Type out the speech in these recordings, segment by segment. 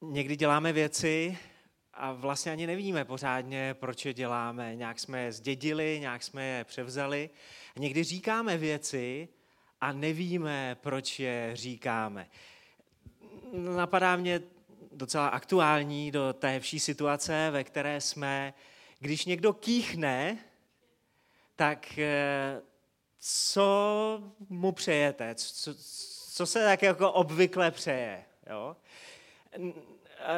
někdy děláme věci a vlastně ani nevíme pořádně, proč je děláme. Nějak jsme je zdědili, nějak jsme je převzali. A někdy říkáme věci a nevíme, proč je říkáme. Napadá mě docela aktuální do té vší situace, ve které jsme, když někdo kýchne, tak eh, co mu přejete? Co, co se tak jako obvykle přeje? Jo?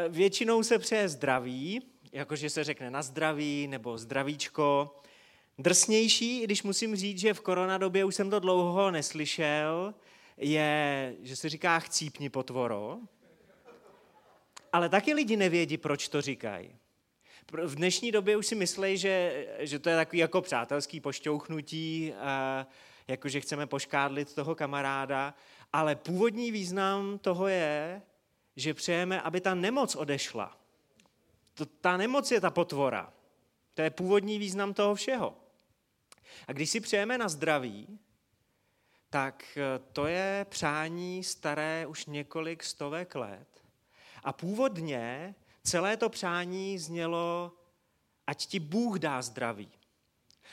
Většinou se přeje zdraví, jakože se řekne na zdraví nebo zdravíčko. Drsnější, i když musím říct, že v koronadobě už jsem to dlouho neslyšel, je, že se říká chcípni potvoro. Ale taky lidi nevědí, proč to říkají. V dnešní době už si myslí, že, že to je takový jako přátelský pošťouchnutí, jakože chceme poškádlit toho kamaráda, ale původní význam toho je, že přejeme, aby ta nemoc odešla. To, ta nemoc je ta potvora. To je původní význam toho všeho. A když si přejeme na zdraví, tak eh, to je přání staré už několik stovek let. A původně celé to přání znělo, ať ti Bůh dá zdraví.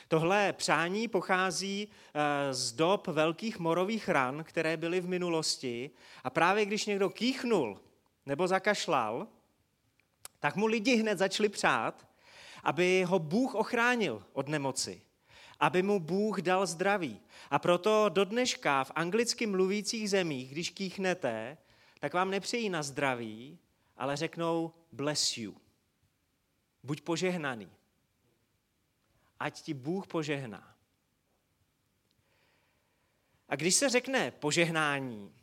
Tohle přání pochází eh, z dob velkých morových ran, které byly v minulosti. A právě když někdo kýchnul nebo zakašlal, tak mu lidi hned začali přát, aby ho Bůh ochránil od nemoci, aby mu Bůh dal zdraví. A proto do dneška v anglicky mluvících zemích, když kýchnete, tak vám nepřejí na zdraví, ale řeknou bless you. Buď požehnaný. Ať ti Bůh požehná. A když se řekne požehnání,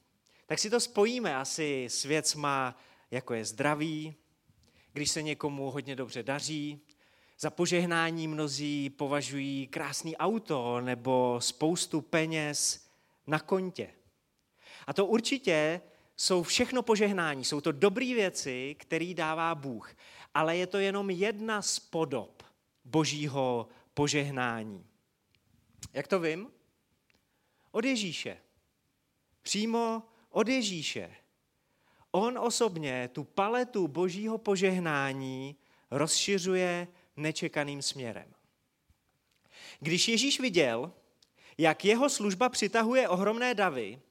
tak si to spojíme asi s věcma, jako je zdraví, když se někomu hodně dobře daří. Za požehnání mnozí považují krásný auto nebo spoustu peněz na kontě. A to určitě jsou všechno požehnání, jsou to dobré věci, které dává Bůh, ale je to jenom jedna z podob božího požehnání. Jak to vím? Od Ježíše. Přímo od Ježíše. On osobně tu paletu božího požehnání rozšiřuje nečekaným směrem. Když Ježíš viděl, jak jeho služba přitahuje ohromné davy,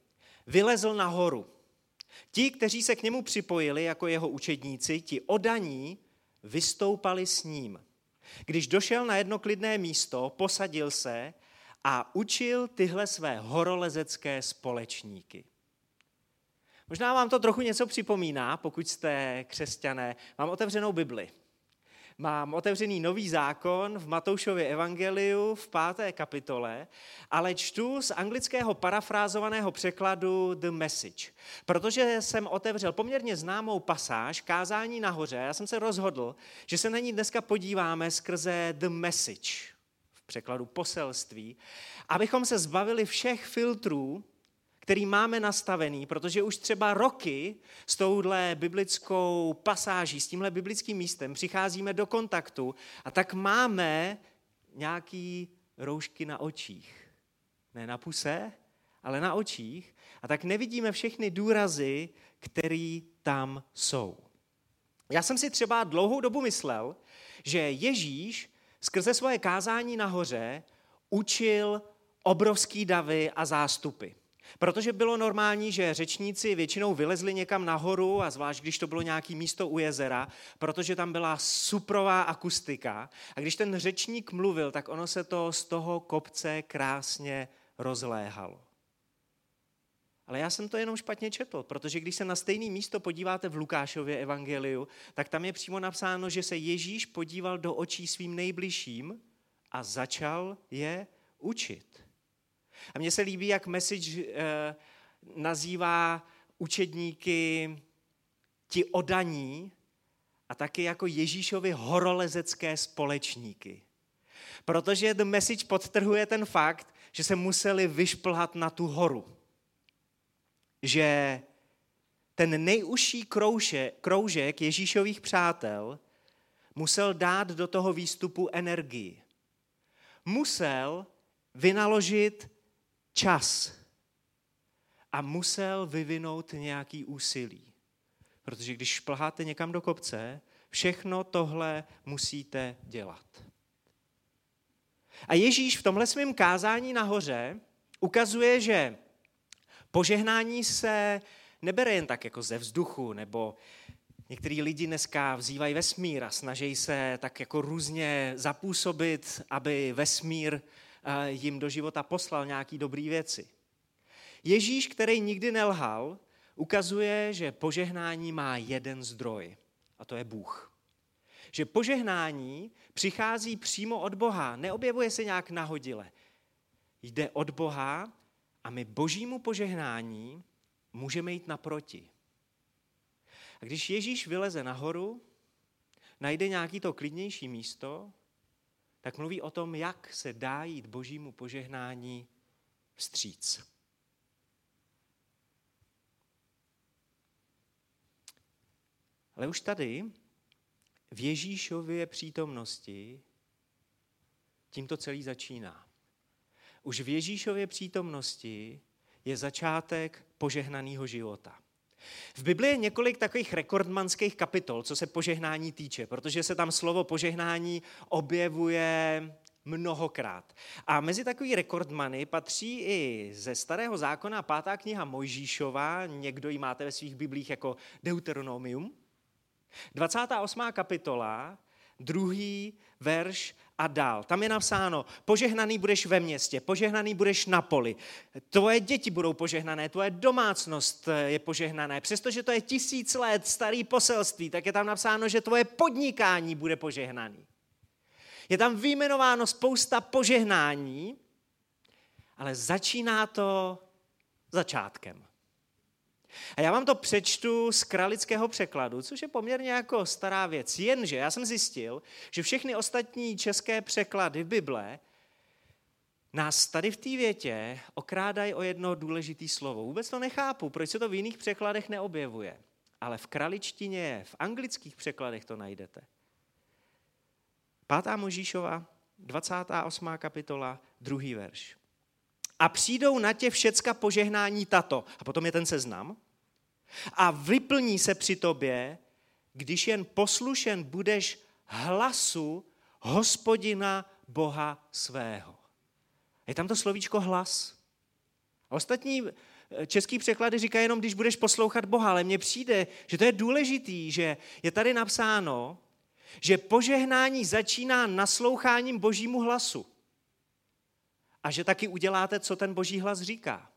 vylezl nahoru. Ti, kteří se k němu připojili jako jeho učedníci, ti odaní, vystoupali s ním. Když došel na jedno klidné místo, posadil se a učil tyhle své horolezecké společníky. Možná vám to trochu něco připomíná, pokud jste křesťané. Mám otevřenou Bibli. Mám otevřený nový zákon v Matoušově evangeliu v páté kapitole, ale čtu z anglického parafrázovaného překladu The Message. Protože jsem otevřel poměrně známou pasáž kázání nahoře, já jsem se rozhodl, že se na ní dneska podíváme skrze The Message, v překladu poselství, abychom se zbavili všech filtrů, který máme nastavený, protože už třeba roky s touhle biblickou pasáží, s tímhle biblickým místem přicházíme do kontaktu a tak máme nějaký roušky na očích. Ne na puse, ale na očích. A tak nevidíme všechny důrazy, které tam jsou. Já jsem si třeba dlouhou dobu myslel, že Ježíš skrze svoje kázání nahoře učil obrovský davy a zástupy. Protože bylo normální, že řečníci většinou vylezli někam nahoru, a zvlášť když to bylo nějaké místo u jezera, protože tam byla suprová akustika. A když ten řečník mluvil, tak ono se to z toho kopce krásně rozléhalo. Ale já jsem to jenom špatně četl, protože když se na stejné místo podíváte v Lukášově evangeliu, tak tam je přímo napsáno, že se Ježíš podíval do očí svým nejbližším a začal je učit. A mně se líbí, jak message eh, nazývá učedníky ti odaní a taky jako Ježíšovi horolezecké společníky. Protože The Message podtrhuje ten fakt, že se museli vyšplhat na tu horu. Že ten nejužší kroužek, kroužek Ježíšových přátel musel dát do toho výstupu energii. Musel vynaložit čas a musel vyvinout nějaký úsilí. Protože když šplháte někam do kopce, všechno tohle musíte dělat. A Ježíš v tomhle svém kázání nahoře ukazuje, že požehnání se nebere jen tak jako ze vzduchu, nebo některý lidi dneska vzývají vesmír a snaží se tak jako různě zapůsobit, aby vesmír jim do života poslal nějaký dobrý věci. Ježíš, který nikdy nelhal, ukazuje, že požehnání má jeden zdroj, a to je Bůh. Že požehnání přichází přímo od Boha, neobjevuje se nějak nahodile. Jde od Boha a my božímu požehnání můžeme jít naproti. A když Ježíš vyleze nahoru, najde nějaký to klidnější místo, tak mluví o tom, jak se dá jít božímu požehnání vstříc. Ale už tady v Ježíšově přítomnosti tím to celý začíná. Už v Ježíšově přítomnosti je začátek požehnaného života. V Biblii je několik takových rekordmanských kapitol, co se požehnání týče, protože se tam slovo požehnání objevuje mnohokrát. A mezi takový rekordmany patří i ze starého zákona pátá kniha Mojžíšova, někdo ji máte ve svých biblích jako Deuteronomium, 28. kapitola, druhý verš a dál. Tam je napsáno, požehnaný budeš ve městě, požehnaný budeš na poli, tvoje děti budou požehnané, tvoje domácnost je požehnané. Přestože to je tisíc let starý poselství, tak je tam napsáno, že tvoje podnikání bude požehnaný. Je tam vyjmenováno spousta požehnání, ale začíná to začátkem. A já vám to přečtu z kralického překladu, což je poměrně jako stará věc. Jenže já jsem zjistil, že všechny ostatní české překlady Bible nás tady v té větě okrádají o jedno důležité slovo. Vůbec to nechápu, proč se to v jiných překladech neobjevuje. Ale v kraličtině, v anglických překladech to najdete. Pátá Možíšova, 28. kapitola, druhý verš. A přijdou na tě všecka požehnání tato. A potom je ten seznam a vyplní se při tobě, když jen poslušen budeš hlasu hospodina Boha svého. Je tam to slovíčko hlas. A ostatní eh, český překlady říkají jenom, když budeš poslouchat Boha, ale mně přijde, že to je důležitý, že je tady napsáno, že požehnání začíná nasloucháním božímu hlasu. A že taky uděláte, co ten boží hlas říká.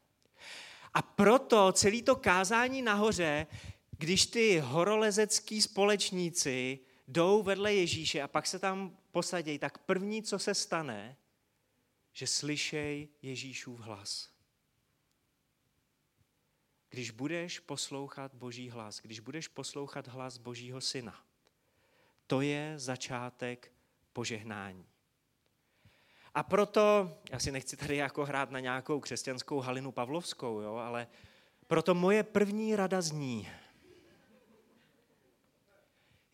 A proto celý to kázání nahoře, když ty horolezecký společníci jdou vedle Ježíše a pak se tam posadějí, tak první, co se stane, že slyšej Ježíšův hlas. Když budeš poslouchat Boží hlas, když budeš poslouchat hlas Božího syna, to je začátek požehnání. A proto, já si nechci tady jako hrát na nějakou křesťanskou Halinu Pavlovskou, jo, ale proto moje první rada zní,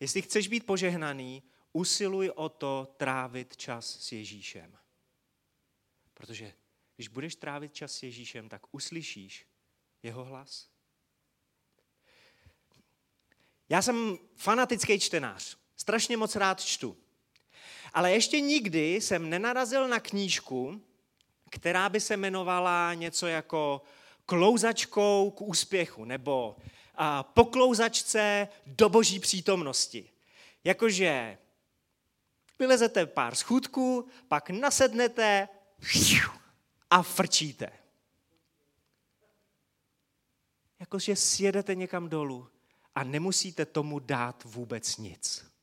jestli chceš být požehnaný, usiluj o to trávit čas s Ježíšem. Protože když budeš trávit čas s Ježíšem, tak uslyšíš jeho hlas. Já jsem fanatický čtenář. Strašně moc rád čtu. Ale ještě nikdy jsem nenarazil na knížku, která by se jmenovala něco jako Klouzačkou k úspěchu nebo poklouzačce do boží přítomnosti. Jakože vylezete pár schůdků, pak nasednete a frčíte. Jakože sjedete někam dolů a nemusíte tomu dát vůbec nic.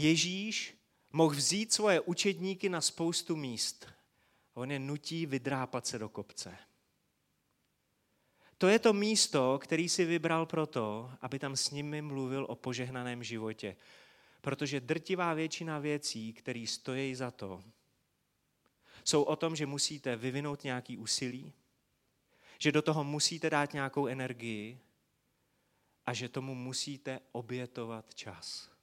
Ježíš mohl vzít svoje učedníky na spoustu míst. On je nutí vydrápat se do kopce. To je to místo, který si vybral proto, aby tam s nimi mluvil o požehnaném životě. Protože drtivá většina věcí, které stojí za to, jsou o tom, že musíte vyvinout nějaký úsilí, že do toho musíte dát nějakou energii a že tomu musíte obětovat čas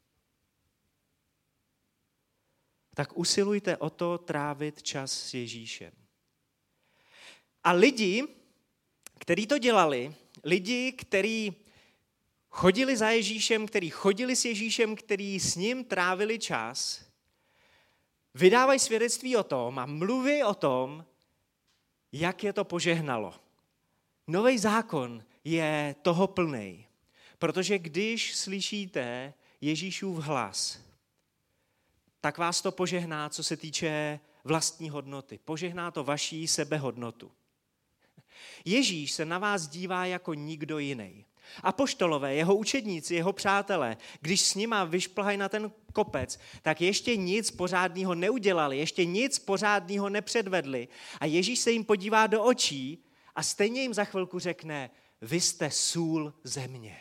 tak usilujte o to trávit čas s Ježíšem. A lidi, kteří to dělali, lidi, kteří chodili za Ježíšem, kteří chodili s Ježíšem, kteří s ním trávili čas, vydávají svědectví o tom a mluví o tom, jak je to požehnalo. Nový zákon je toho plný, protože když slyšíte Ježíšův hlas, tak vás to požehná, co se týče vlastní hodnoty. Požehná to vaší sebehodnotu. Ježíš se na vás dívá jako nikdo jiný. Apoštolové, jeho učedníci, jeho přátelé, když s nima vyšplhají na ten kopec, tak ještě nic pořádného neudělali, ještě nic pořádného nepředvedli. A Ježíš se jim podívá do očí a stejně jim za chvilku řekne, vy jste sůl země.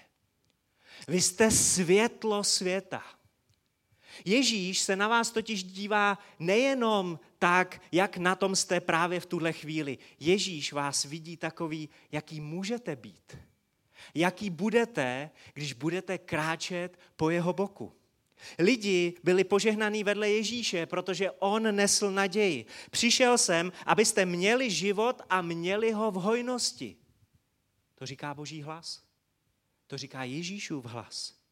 Vy jste světlo světa. Ježíš se na vás totiž dívá nejenom tak, jak na tom jste právě v tuhle chvíli. Ježíš vás vidí takový, jaký můžete být. Jaký budete, když budete kráčet po jeho boku. Lidi byli požehnaní vedle Ježíše, protože on nesl naději. Přišel jsem, abyste měli život a měli ho v hojnosti. To říká Boží hlas. To říká Ježíšův hlas.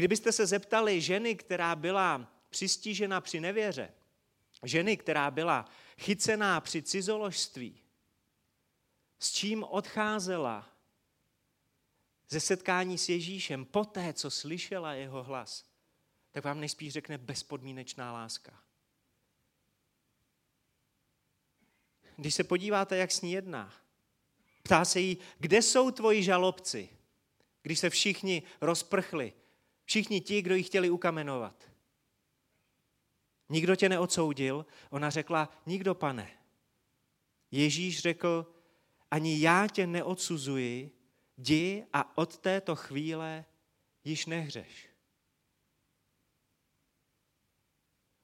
Kdybyste se zeptali ženy, která byla přistížena při nevěře, ženy, která byla chycená při cizoložství, s čím odcházela ze setkání s Ježíšem poté, co slyšela jeho hlas, tak vám nejspíš řekne bezpodmínečná láska. Když se podíváte, jak s ní jedná, ptá se jí, kde jsou tvoji žalobci, když se všichni rozprchli, všichni ti, kdo ji chtěli ukamenovat. Nikdo tě neodsoudil? Ona řekla, nikdo, pane. Ježíš řekl, ani já tě neodsuzuji, jdi a od této chvíle již nehřeš.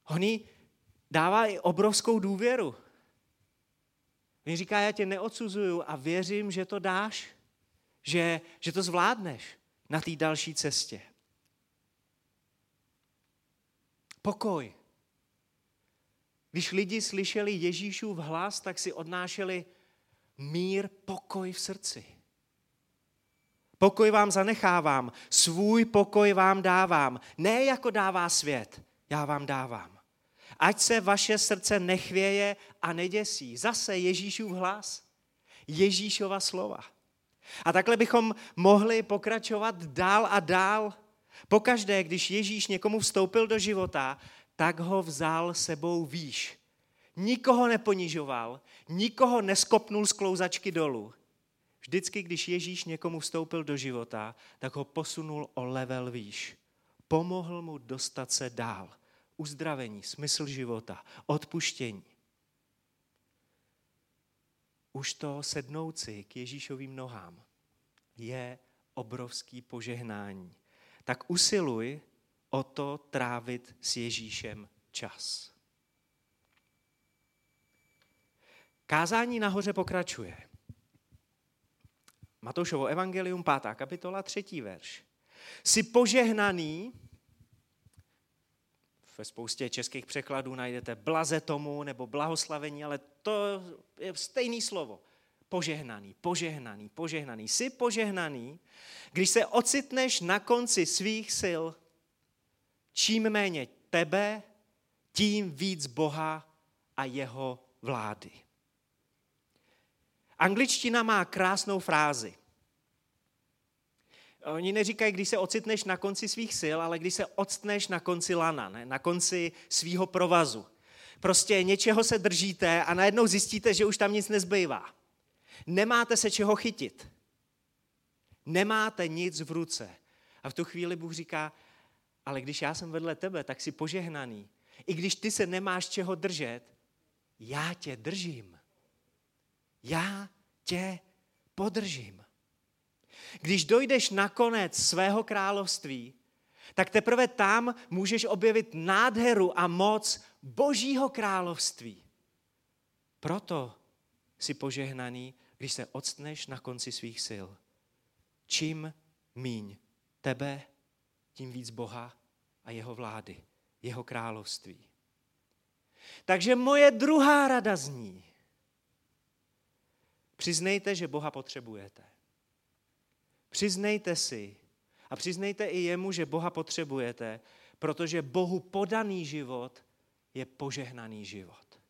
On jí dává i obrovskou důvěru. On říká, já tě neodsuzuju a věřím, že to dáš, že, že to zvládneš na té další cestě. Pokoj. Když lidi slyšeli Ježíšův hlas, tak si odnášeli mír, pokoj v srdci. Pokoj vám zanechávám, svůj pokoj vám dávám. Ne jako dává svět, já vám dávám. Ať se vaše srdce nechvěje a neděsí. Zase Ježíšův hlas, Ježíšova slova. A takhle bychom mohli pokračovat dál a dál. Pokaždé, když Ježíš někomu vstoupil do života, tak ho vzal sebou výš. Nikoho neponižoval, nikoho neskopnul z klouzačky dolů. Vždycky, když Ježíš někomu vstoupil do života, tak ho posunul o level výš. Pomohl mu dostat se dál. Uzdravení, smysl života, odpuštění. Už to sednouci k Ježíšovým nohám je obrovský požehnání. Tak usiluj o to trávit s Ježíšem čas. Kázání nahoře pokračuje. Matoušovo evangelium, pátá kapitola, třetí verš. Jsi požehnaný, ve spoustě českých překladů najdete blaze tomu nebo blahoslavení, ale to je stejné slovo. Požehnaný, požehnaný, požehnaný. Jsi požehnaný, když se ocitneš na konci svých sil. Čím méně tebe, tím víc Boha a jeho vlády. Angličtina má krásnou frázi. Oni neříkají, když se ocitneš na konci svých sil, ale když se octneš na konci lana, ne? na konci svýho provazu. Prostě něčeho se držíte a najednou zjistíte, že už tam nic nezbývá. Nemáte se čeho chytit. Nemáte nic v ruce. A v tu chvíli Bůh říká, ale když já jsem vedle tebe, tak jsi požehnaný. I když ty se nemáš čeho držet, já tě držím já tě podržím. Když dojdeš na konec svého království, tak teprve tam můžeš objevit nádheru a moc Božího království. Proto jsi požehnaný, když se odstneš na konci svých sil. Čím míň tebe, tím víc Boha a jeho vlády, jeho království. Takže moje druhá rada zní, Přiznejte, že Boha potřebujete. Přiznejte si a přiznejte i jemu, že Boha potřebujete, protože Bohu podaný život je požehnaný život.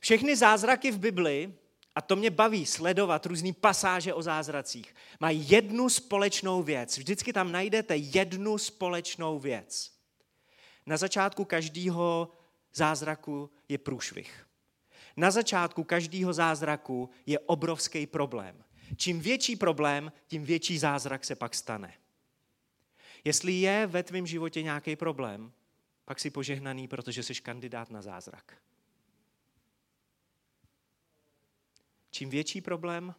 Všechny zázraky v Bibli, a to mě baví sledovat různý pasáže o zázracích, mají jednu společnou věc. Vždycky tam najdete jednu společnou věc. Na začátku každého zázraku je průšvih. Na začátku každého zázraku je obrovský problém. Čím větší problém, tím větší zázrak se pak stane. Jestli je ve tvém životě nějaký problém, pak si požehnaný, protože jsi kandidát na zázrak. Čím větší problém,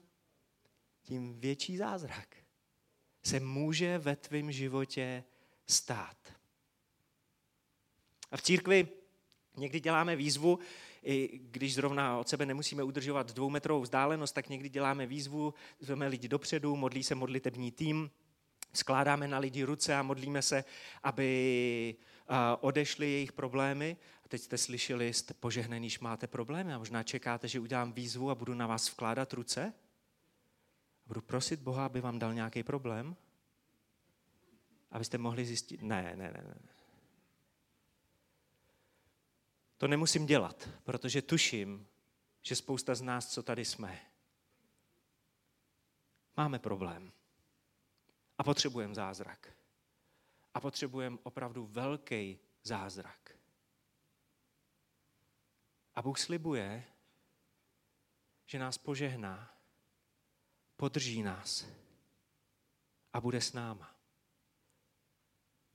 tím větší zázrak se může ve tvém životě stát. A v církvi někdy děláme výzvu, i když zrovna od sebe nemusíme udržovat dvoumetrovou vzdálenost, tak někdy děláme výzvu, zveme lidi dopředu, modlí se modlitební tým, skládáme na lidi ruce a modlíme se, aby odešly jejich problémy. Teď jste slyšeli, jste požehnaný, když máte problémy a možná čekáte, že udělám výzvu a budu na vás vkládat ruce. Budu prosit Boha, aby vám dal nějaký problém, abyste mohli zjistit, ne, ne, ne, ne. To nemusím dělat, protože tuším, že spousta z nás, co tady jsme, máme problém. A potřebujeme zázrak. A potřebujeme opravdu velký zázrak. A Bůh slibuje, že nás požehná, podrží nás a bude s náma.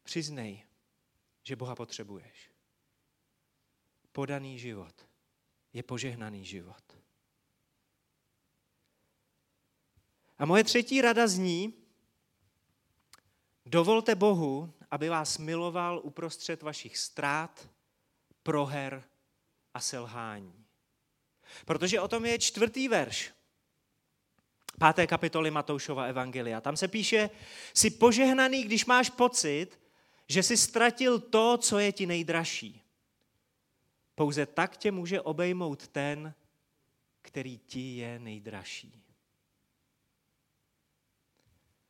Přiznej, že Boha potřebuješ. Podaný život je požehnaný život. A moje třetí rada zní, Dovolte Bohu, aby vás miloval uprostřed vašich ztrát, proher a selhání. Protože o tom je čtvrtý verš páté kapitoly Matoušova Evangelia. Tam se píše, jsi požehnaný, když máš pocit, že jsi ztratil to, co je ti nejdražší. Pouze tak tě může obejmout ten, který ti je nejdražší.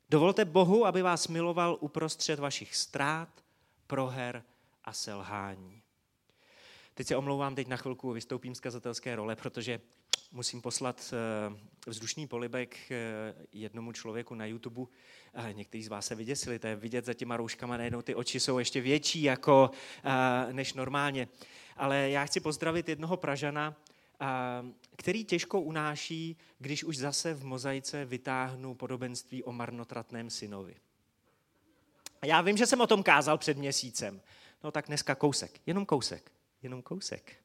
Dovolte Bohu, aby vás miloval uprostřed vašich ztrát, proher a selhání. Teď se omlouvám, teď na chvilku vystoupím z kazatelské role, protože musím poslat eh, vzdušný polibek eh, jednomu člověku na YouTube. Někteří z vás se vyděsili, to je vidět za těma rouškama, najednou ty oči jsou ještě větší jako, eh, než normálně. Ale já chci pozdravit jednoho Pražana, který těžko unáší, když už zase v mozaice vytáhnu podobenství o marnotratném synovi. Já vím, že jsem o tom kázal před měsícem. No tak dneska kousek, jenom kousek, jenom kousek.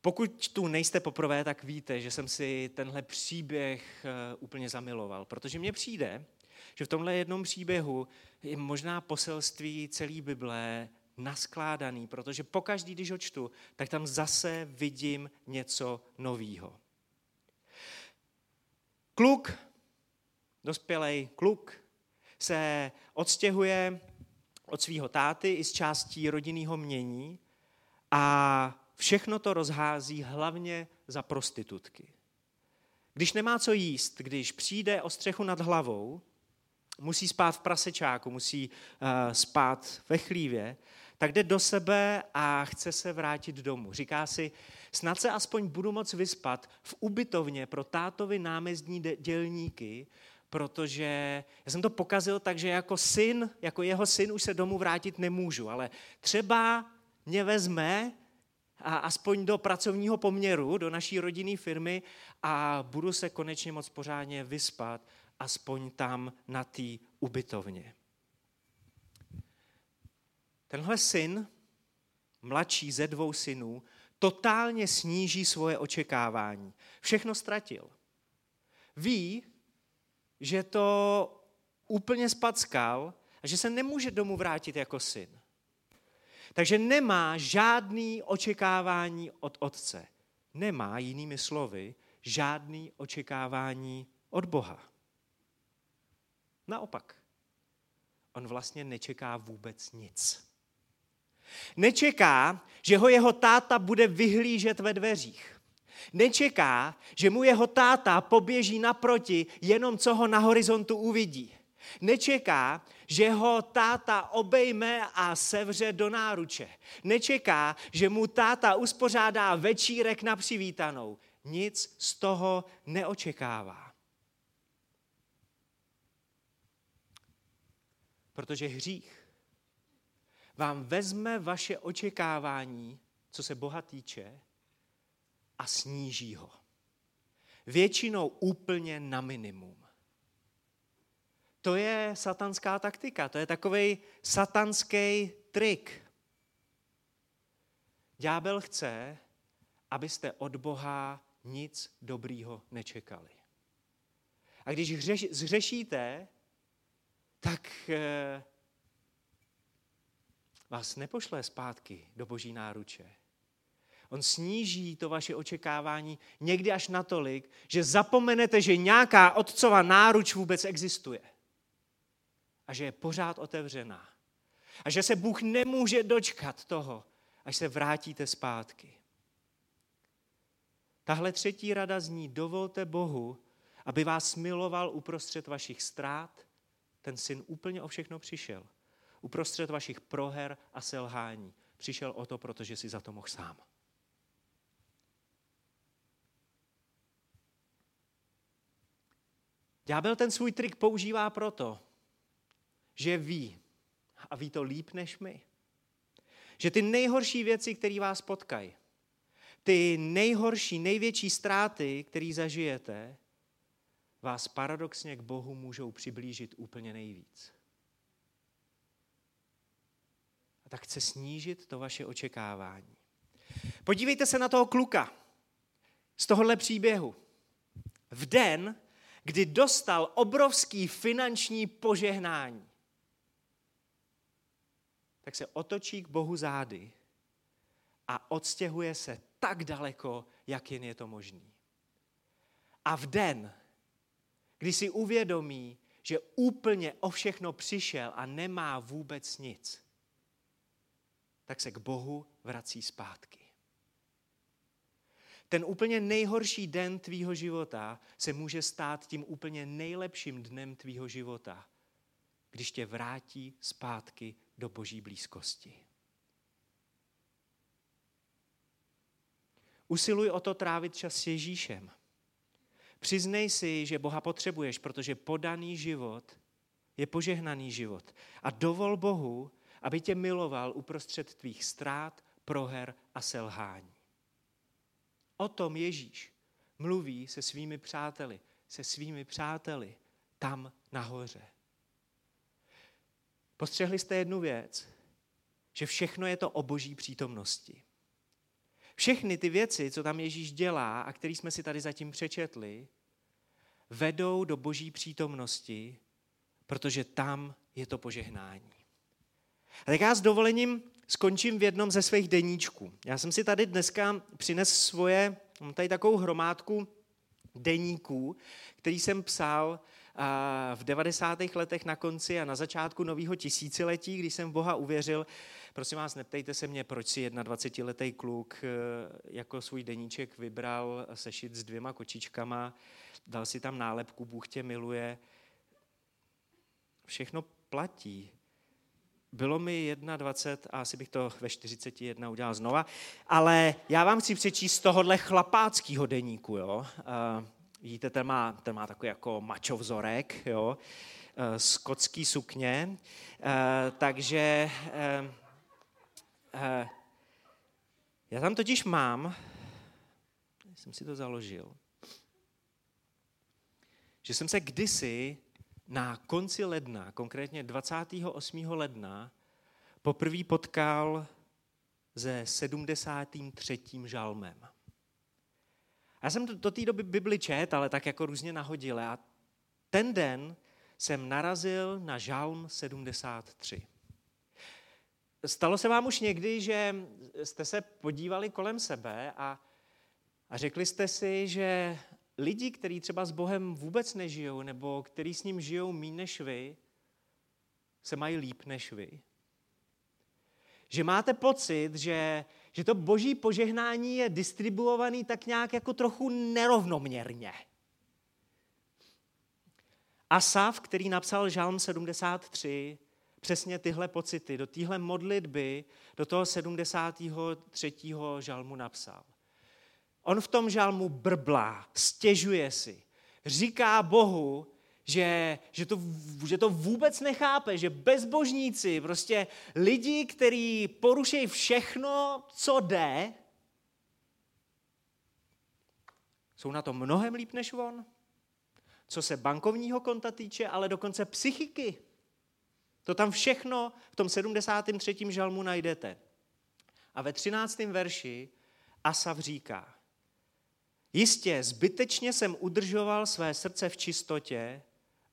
Pokud tu nejste poprvé, tak víte, že jsem si tenhle příběh eh, úplně zamiloval, protože mně přijde, že v tomhle jednom příběhu je možná poselství celé Bible naskládaný, protože pokaždý, když ho čtu, tak tam zase vidím něco novýho. Kluk, dospělej kluk, se odstěhuje od svého táty i z částí rodinného mění a všechno to rozhází hlavně za prostitutky. Když nemá co jíst, když přijde o střechu nad hlavou, musí spát v prasečáku, musí uh, spát ve chlívě, tak jde do sebe a chce se vrátit domů. Říká si, snad se aspoň budu moc vyspat v ubytovně pro tátovi námezdní dělníky, protože já jsem to pokazil tak, že jako syn, jako jeho syn už se domů vrátit nemůžu, ale třeba mě vezme a aspoň do pracovního poměru, do naší rodinné firmy a budu se konečně moc pořádně vyspat, aspoň tam na té ubytovně. Tenhle syn, mladší ze dvou synů, totálně sníží svoje očekávání. Všechno ztratil. Ví, že to úplně spackal a že se nemůže domů vrátit jako syn. Takže nemá žádný očekávání od otce. Nemá, jinými slovy, žádný očekávání od Boha. Naopak, on vlastně nečeká vůbec nic. Nečeká, že ho jeho táta bude vyhlížet ve dveřích. Nečeká, že mu jeho táta poběží naproti, jenom co ho na horizontu uvidí. Nečeká, že ho táta obejme a sevře do náruče. Nečeká, že mu táta uspořádá večírek na přivítanou. Nic z toho neočekává. Protože hřích vám vezme vaše očekávání, co se Boha týče, a sníží ho. Většinou úplně na minimum. To je satanská taktika, to je takový satanský trik. Ďábel chce, abyste od Boha nic dobrýho nečekali. A když hřeš, zřešíte, tak eh, vás nepošle zpátky do boží náruče. On sníží to vaše očekávání někdy až natolik, že zapomenete, že nějaká otcova náruč vůbec existuje. A že je pořád otevřená. A že se Bůh nemůže dočkat toho, až se vrátíte zpátky. Tahle třetí rada zní, dovolte Bohu, aby vás miloval uprostřed vašich ztrát. Ten syn úplně o všechno přišel uprostřed vašich proher a selhání. Přišel o to, protože si za to mohl sám. Ďábel ten svůj trik používá proto, že ví, a ví to líp než my, že ty nejhorší věci, které vás potkají, ty nejhorší, největší ztráty, které zažijete, vás paradoxně k Bohu můžou přiblížit úplně nejvíc. tak chce snížit to vaše očekávání. Podívejte se na toho kluka z tohohle příběhu. V den, kdy dostal obrovský finanční požehnání, tak se otočí k Bohu zády a odstěhuje se tak daleko, jak jen je to možný. A v den, kdy si uvědomí, že úplně o všechno přišel a nemá vůbec nic, tak se k Bohu vrací zpátky. Ten úplně nejhorší den tvýho života se může stát tím úplně nejlepším dnem tvýho života, když tě vrátí zpátky do boží blízkosti. Usiluj o to trávit čas s Ježíšem. Přiznej si, že Boha potřebuješ, protože podaný život je požehnaný život. A dovol Bohu, aby tě miloval uprostřed tvých ztrát, proher a selhání. O tom Ježíš mluví se svými přáteli, se svými přáteli tam nahoře. Postřehli jste jednu věc, že všechno je to o boží přítomnosti. Všechny ty věci, co tam Ježíš dělá a které jsme si tady zatím přečetli, vedou do boží přítomnosti, protože tam je to požehnání. A tak já s dovolením skončím v jednom ze svých deníčků. Já jsem si tady dneska přinesl svoje, mám tady takovou hromádku deníků, který jsem psal v 90. letech na konci a na začátku nového tisíciletí, když jsem v Boha uvěřil. Prosím vás, neptejte se mě, proč si 21-letý kluk e, jako svůj deníček vybral sešit s dvěma kočičkama, dal si tam nálepku Bůh tě miluje. Všechno platí. Bylo mi 21 a asi bych to ve 41 udělal znova, ale já vám chci přečíst z tohohle chlapáckého deníku. Jo? Uh, vidíte, ten má, ten má takový jako mačo vzorek, jo? Uh, skotský sukně, uh, takže já tam totiž mám, jsem si to založil, že jsem se kdysi na konci ledna, konkrétně 28. ledna, poprvé potkal se 73. žalmem. Já jsem do té doby Bibli čet, ale tak jako různě nahodil. A ten den jsem narazil na žalm 73. Stalo se vám už někdy, že jste se podívali kolem sebe a, a řekli jste si, že lidi, kteří třeba s Bohem vůbec nežijou, nebo kteří s ním žijou méně než vy, se mají líp než vy. že máte pocit, že, že to boží požehnání je distribuovaný tak nějak jako trochu nerovnoměrně. Asaf, který napsal Žálm 73, přesně tyhle pocity, do téhle modlitby, do toho 73. žalmu napsal. On v tom žalmu brblá, stěžuje si, říká Bohu, že, že, to, že to vůbec nechápe, že bezbožníci, prostě lidi, kteří porušejí všechno, co jde, jsou na to mnohem líp než on. Co se bankovního konta týče, ale dokonce psychiky. To tam všechno v tom 73. žalmu najdete. A ve 13. verši Asaf říká, jistě zbytečně jsem udržoval své srdce v čistotě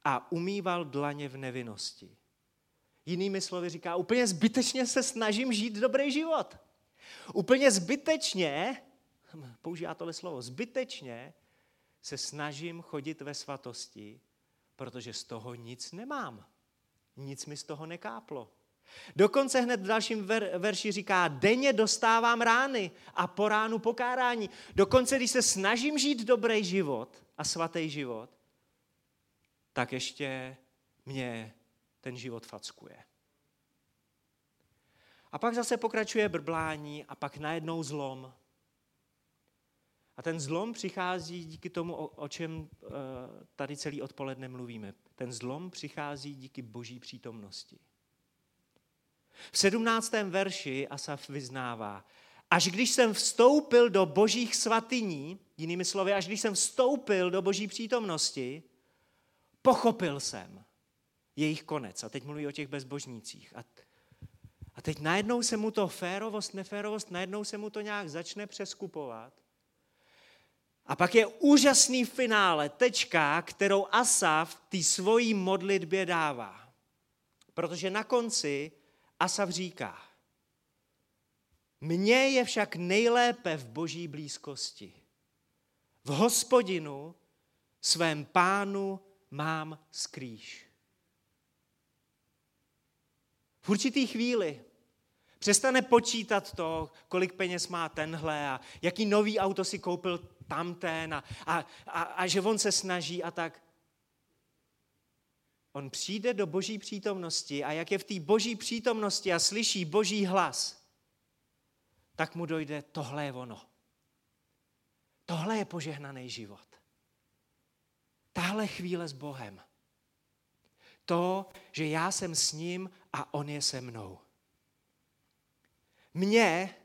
a umýval dlaně v nevinnosti. Jinými slovy říká, úplně zbytečně se snažím žít dobrý život. Úplně zbytečně, používá tohle slovo, zbytečně se snažím chodit ve svatosti, protože z toho nic nemám. Nic mi z toho nekáplo. Dokonce hned v dalším ver, verši říká, denně dostávám rány a po ránu pokárání. Dokonce, když se snažím žít dobrý život a svatý život, tak ještě mě ten život fackuje. A pak zase pokračuje brblání a pak najednou zlom. A ten zlom přichází díky tomu, o čem eh, tady celý odpoledne mluvíme. Ten zlom přichází díky boží přítomnosti. V sedmnáctém verši Asaf vyznává, až když jsem vstoupil do božích svatyní, jinými slovy, až když jsem vstoupil do boží přítomnosti, pochopil jsem jejich konec. A teď mluví o těch bezbožnících. A, a teď najednou se mu to férovost, neférovost, najednou se mu to nějak začne přeskupovat. A pak je úžasný finále, tečka, kterou Asaf té svojí modlitbě dává. Protože na konci Asaf říká, mně je však nejlépe v boží blízkosti. V hospodinu, svém pánu mám skrýš. V určitý chvíli přestane počítat to, kolik peněz má tenhle a jaký nový auto si koupil tamten a, a, a, a že on se snaží a tak. On přijde do boží přítomnosti a jak je v té boží přítomnosti a slyší boží hlas, tak mu dojde, tohle je ono. Tohle je požehnaný život tahle chvíle s Bohem. To, že já jsem s ním a on je se mnou. Mně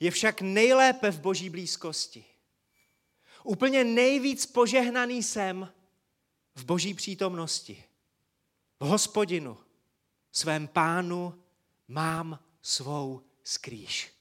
je však nejlépe v boží blízkosti. Úplně nejvíc požehnaný jsem v boží přítomnosti. V hospodinu, svém pánu mám svou skrýž.